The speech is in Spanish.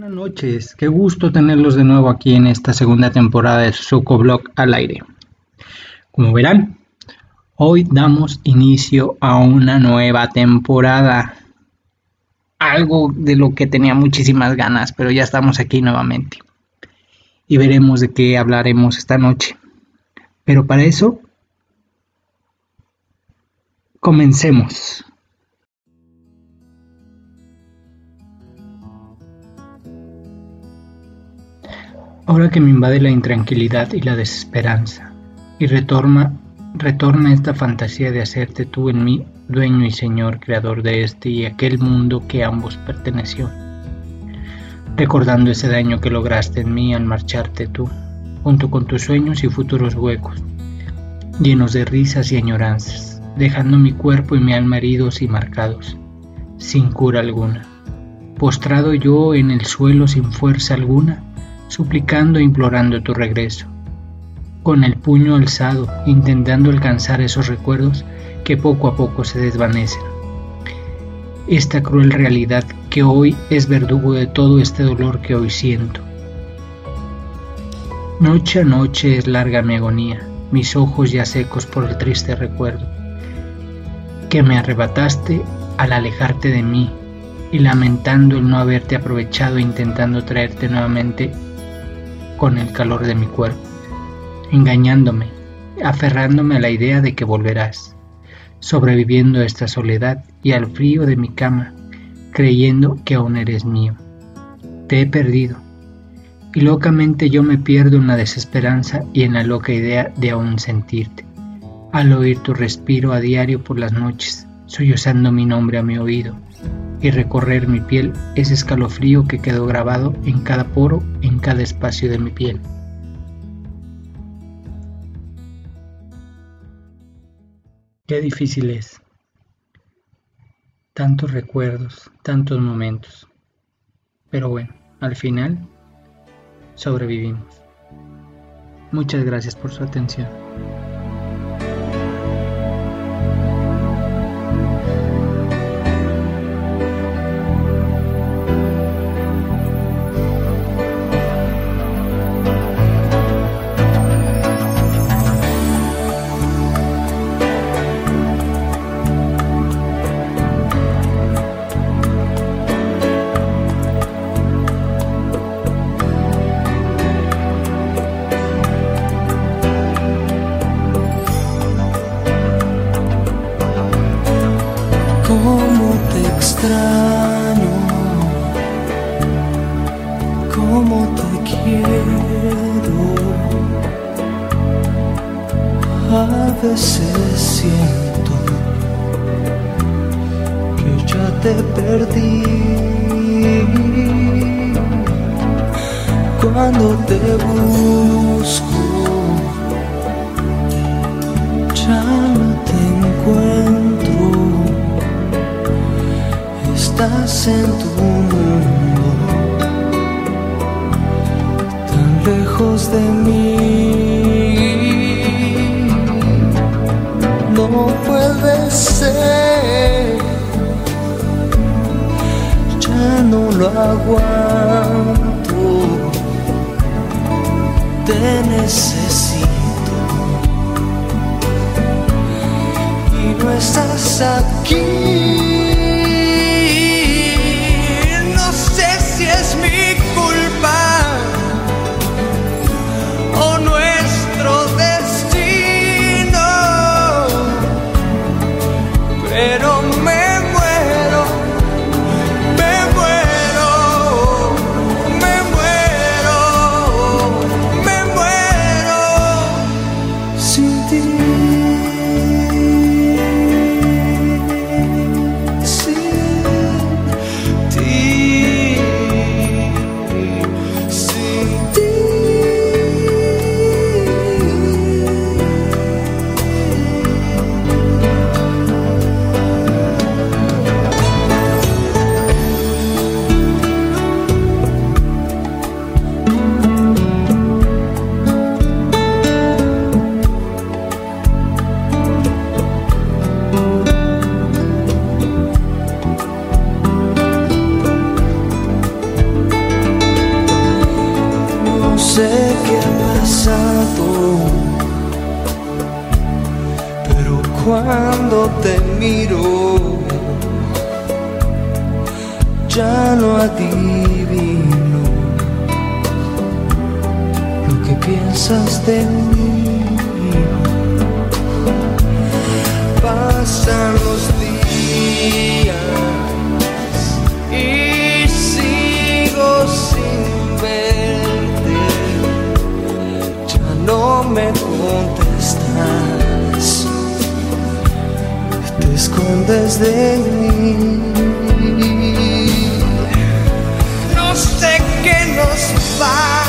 Buenas noches, qué gusto tenerlos de nuevo aquí en esta segunda temporada de Suco Blog al aire. Como verán, hoy damos inicio a una nueva temporada. Algo de lo que tenía muchísimas ganas, pero ya estamos aquí nuevamente. Y veremos de qué hablaremos esta noche. Pero para eso, comencemos. Ahora que me invade la intranquilidad y la desesperanza, y retorna, retorna esta fantasía de hacerte tú en mí dueño y señor, creador de este y aquel mundo que ambos perteneció, recordando ese daño que lograste en mí al marcharte tú, junto con tus sueños y futuros huecos, llenos de risas y añoranzas, dejando mi cuerpo y mi alma heridos y marcados, sin cura alguna, postrado yo en el suelo sin fuerza alguna, suplicando e implorando tu regreso, con el puño alzado, intentando alcanzar esos recuerdos que poco a poco se desvanecen. Esta cruel realidad que hoy es verdugo de todo este dolor que hoy siento. Noche a noche es larga mi agonía, mis ojos ya secos por el triste recuerdo, que me arrebataste al alejarte de mí y lamentando el no haberte aprovechado intentando traerte nuevamente con el calor de mi cuerpo, engañándome, aferrándome a la idea de que volverás, sobreviviendo a esta soledad y al frío de mi cama, creyendo que aún eres mío. Te he perdido, y locamente yo me pierdo en la desesperanza y en la loca idea de aún sentirte, al oír tu respiro a diario por las noches, sollozando mi nombre a mi oído, y recorrer mi piel ese escalofrío que quedó grabado en cada poro, en cada espacio de mi piel. Qué difícil es. Tantos recuerdos, tantos momentos. Pero bueno, al final sobrevivimos. Muchas gracias por su atención. Cómo te quiero. A veces siento que ya te perdí. Cuando te busco, ya no te encuentro estás en tu mundo, lejos de mí. No puede ser, ya no lo aguanto, te necesito y no estás aquí. Tanto, pero cuando te miro, ya no adivino. Lo que piensas de mí. Pasan los días me contestas, te escondes de mí. No sé qué nos va